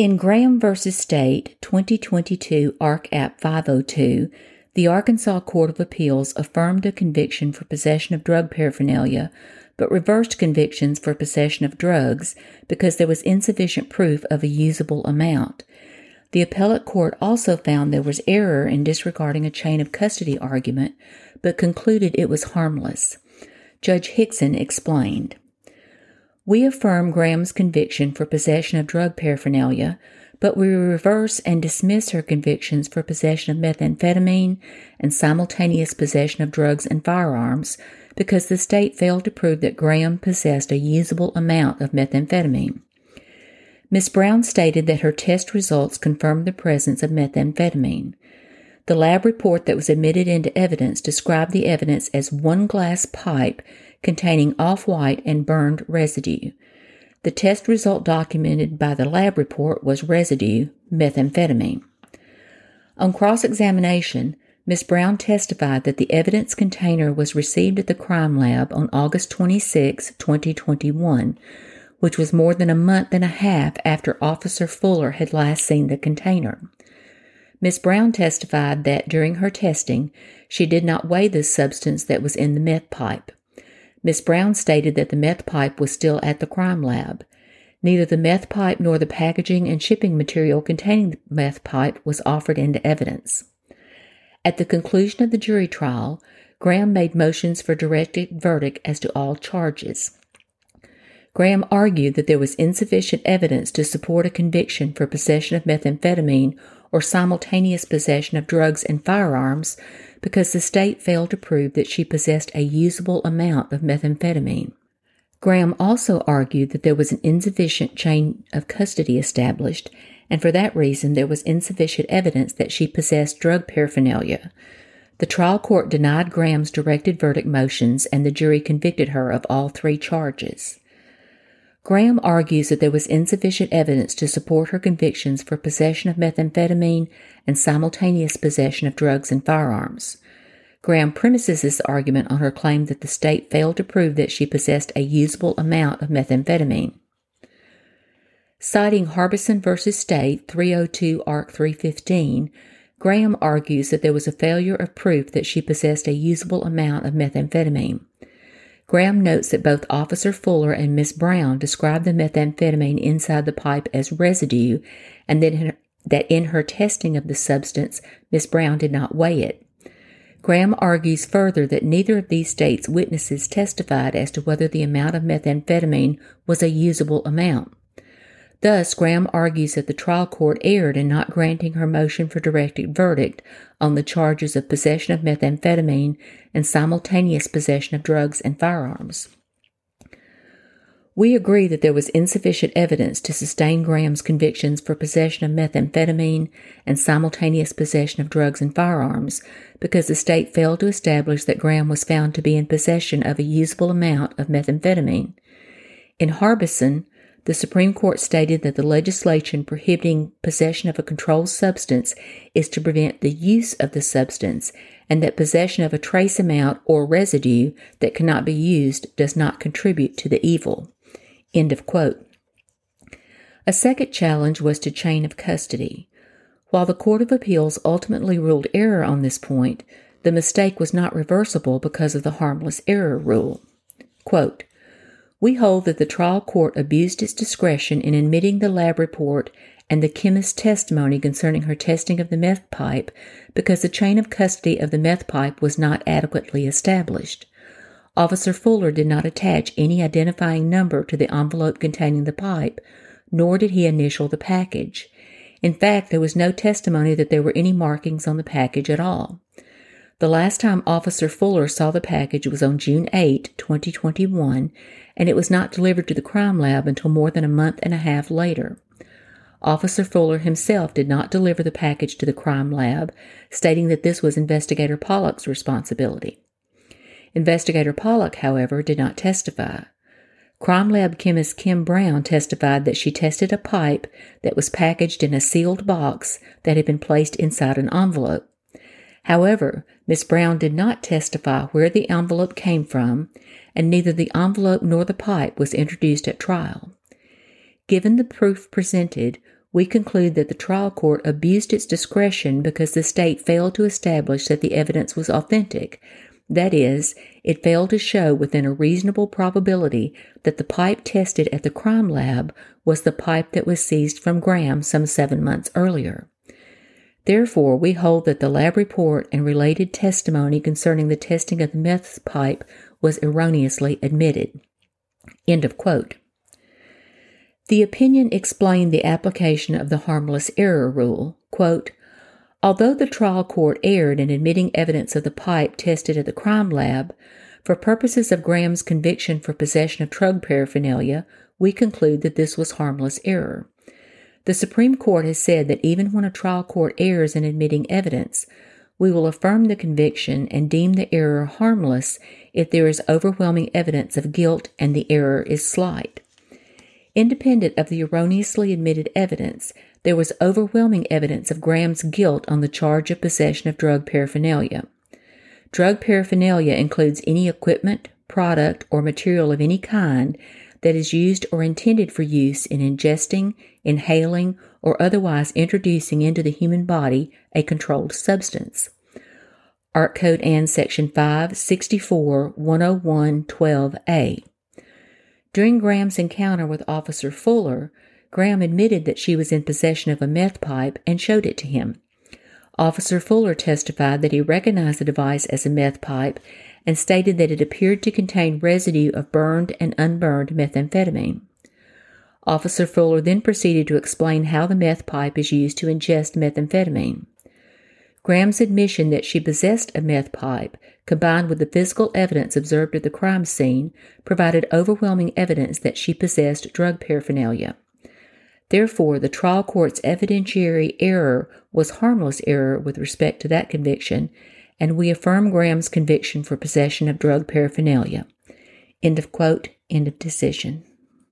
In Graham v. State 2022 Ark App 502, the Arkansas Court of Appeals affirmed a conviction for possession of drug paraphernalia, but reversed convictions for possession of drugs because there was insufficient proof of a usable amount. The appellate court also found there was error in disregarding a chain of custody argument, but concluded it was harmless. Judge Hixson explained. We affirm Graham's conviction for possession of drug paraphernalia, but we reverse and dismiss her convictions for possession of methamphetamine and simultaneous possession of drugs and firearms because the state failed to prove that Graham possessed a usable amount of methamphetamine. Ms. Brown stated that her test results confirmed the presence of methamphetamine. The lab report that was admitted into evidence described the evidence as one glass pipe containing off white and burned residue. The test result documented by the lab report was residue methamphetamine. On cross examination, Ms. Brown testified that the evidence container was received at the crime lab on August 26, 2021, which was more than a month and a half after Officer Fuller had last seen the container. Ms. Brown testified that during her testing, she did not weigh the substance that was in the meth pipe. Miss Brown stated that the meth pipe was still at the crime lab. Neither the meth pipe nor the packaging and shipping material containing the meth pipe was offered into evidence. At the conclusion of the jury trial, Graham made motions for directed verdict as to all charges. Graham argued that there was insufficient evidence to support a conviction for possession of methamphetamine or simultaneous possession of drugs and firearms because the state failed to prove that she possessed a usable amount of methamphetamine. Graham also argued that there was an insufficient chain of custody established, and for that reason there was insufficient evidence that she possessed drug paraphernalia. The trial court denied Graham's directed verdict motions and the jury convicted her of all three charges. Graham argues that there was insufficient evidence to support her convictions for possession of methamphetamine and simultaneous possession of drugs and firearms. Graham premises this argument on her claim that the state failed to prove that she possessed a usable amount of methamphetamine. Citing Harbison v. State 302 Ark 315, Graham argues that there was a failure of proof that she possessed a usable amount of methamphetamine. Graham notes that both Officer Fuller and Miss Brown described the methamphetamine inside the pipe as residue, and that in her testing of the substance, Miss Brown did not weigh it. Graham argues further that neither of these states' witnesses testified as to whether the amount of methamphetamine was a usable amount. Thus, Graham argues that the trial court erred in not granting her motion for directed verdict on the charges of possession of methamphetamine and simultaneous possession of drugs and firearms. We agree that there was insufficient evidence to sustain Graham's convictions for possession of methamphetamine and simultaneous possession of drugs and firearms because the state failed to establish that Graham was found to be in possession of a usable amount of methamphetamine. In Harbison, the Supreme Court stated that the legislation prohibiting possession of a controlled substance is to prevent the use of the substance, and that possession of a trace amount or residue that cannot be used does not contribute to the evil. End of quote. A second challenge was to chain of custody. While the Court of Appeals ultimately ruled error on this point, the mistake was not reversible because of the harmless error rule. Quote, we hold that the trial court abused its discretion in admitting the lab report and the chemist's testimony concerning her testing of the meth pipe because the chain of custody of the meth pipe was not adequately established. Officer Fuller did not attach any identifying number to the envelope containing the pipe, nor did he initial the package. In fact, there was no testimony that there were any markings on the package at all. The last time Officer Fuller saw the package was on June 8, 2021, and it was not delivered to the crime lab until more than a month and a half later. Officer Fuller himself did not deliver the package to the crime lab, stating that this was Investigator Pollock's responsibility. Investigator Pollock, however, did not testify. Crime Lab chemist Kim Brown testified that she tested a pipe that was packaged in a sealed box that had been placed inside an envelope. However, Miss Brown did not testify where the envelope came from, and neither the envelope nor the pipe was introduced at trial. Given the proof presented, we conclude that the trial court abused its discretion because the state failed to establish that the evidence was authentic. That is, it failed to show within a reasonable probability that the pipe tested at the crime lab was the pipe that was seized from Graham some seven months earlier. Therefore, we hold that the lab report and related testimony concerning the testing of the meth pipe was erroneously admitted. End of quote. The opinion explained the application of the harmless error rule. Quote, Although the trial court erred in admitting evidence of the pipe tested at the crime lab, for purposes of Graham's conviction for possession of drug paraphernalia, we conclude that this was harmless error. The Supreme Court has said that even when a trial court errs in admitting evidence, we will affirm the conviction and deem the error harmless if there is overwhelming evidence of guilt and the error is slight. Independent of the erroneously admitted evidence, there was overwhelming evidence of Graham's guilt on the charge of possession of drug paraphernalia. Drug paraphernalia includes any equipment, product, or material of any kind that is used or intended for use in ingesting, inhaling, or otherwise introducing into the human body a controlled substance. Ark Code Ann Section 564 101 12A. During Graham's encounter with Officer Fuller, Graham admitted that she was in possession of a meth pipe and showed it to him. Officer Fuller testified that he recognized the device as a meth pipe and stated that it appeared to contain residue of burned and unburned methamphetamine. Officer Fuller then proceeded to explain how the meth pipe is used to ingest methamphetamine. Graham's admission that she possessed a meth pipe, combined with the physical evidence observed at the crime scene, provided overwhelming evidence that she possessed drug paraphernalia. Therefore, the trial court's evidentiary error was harmless error with respect to that conviction, and we affirm Graham's conviction for possession of drug paraphernalia. End of quote, end of decision.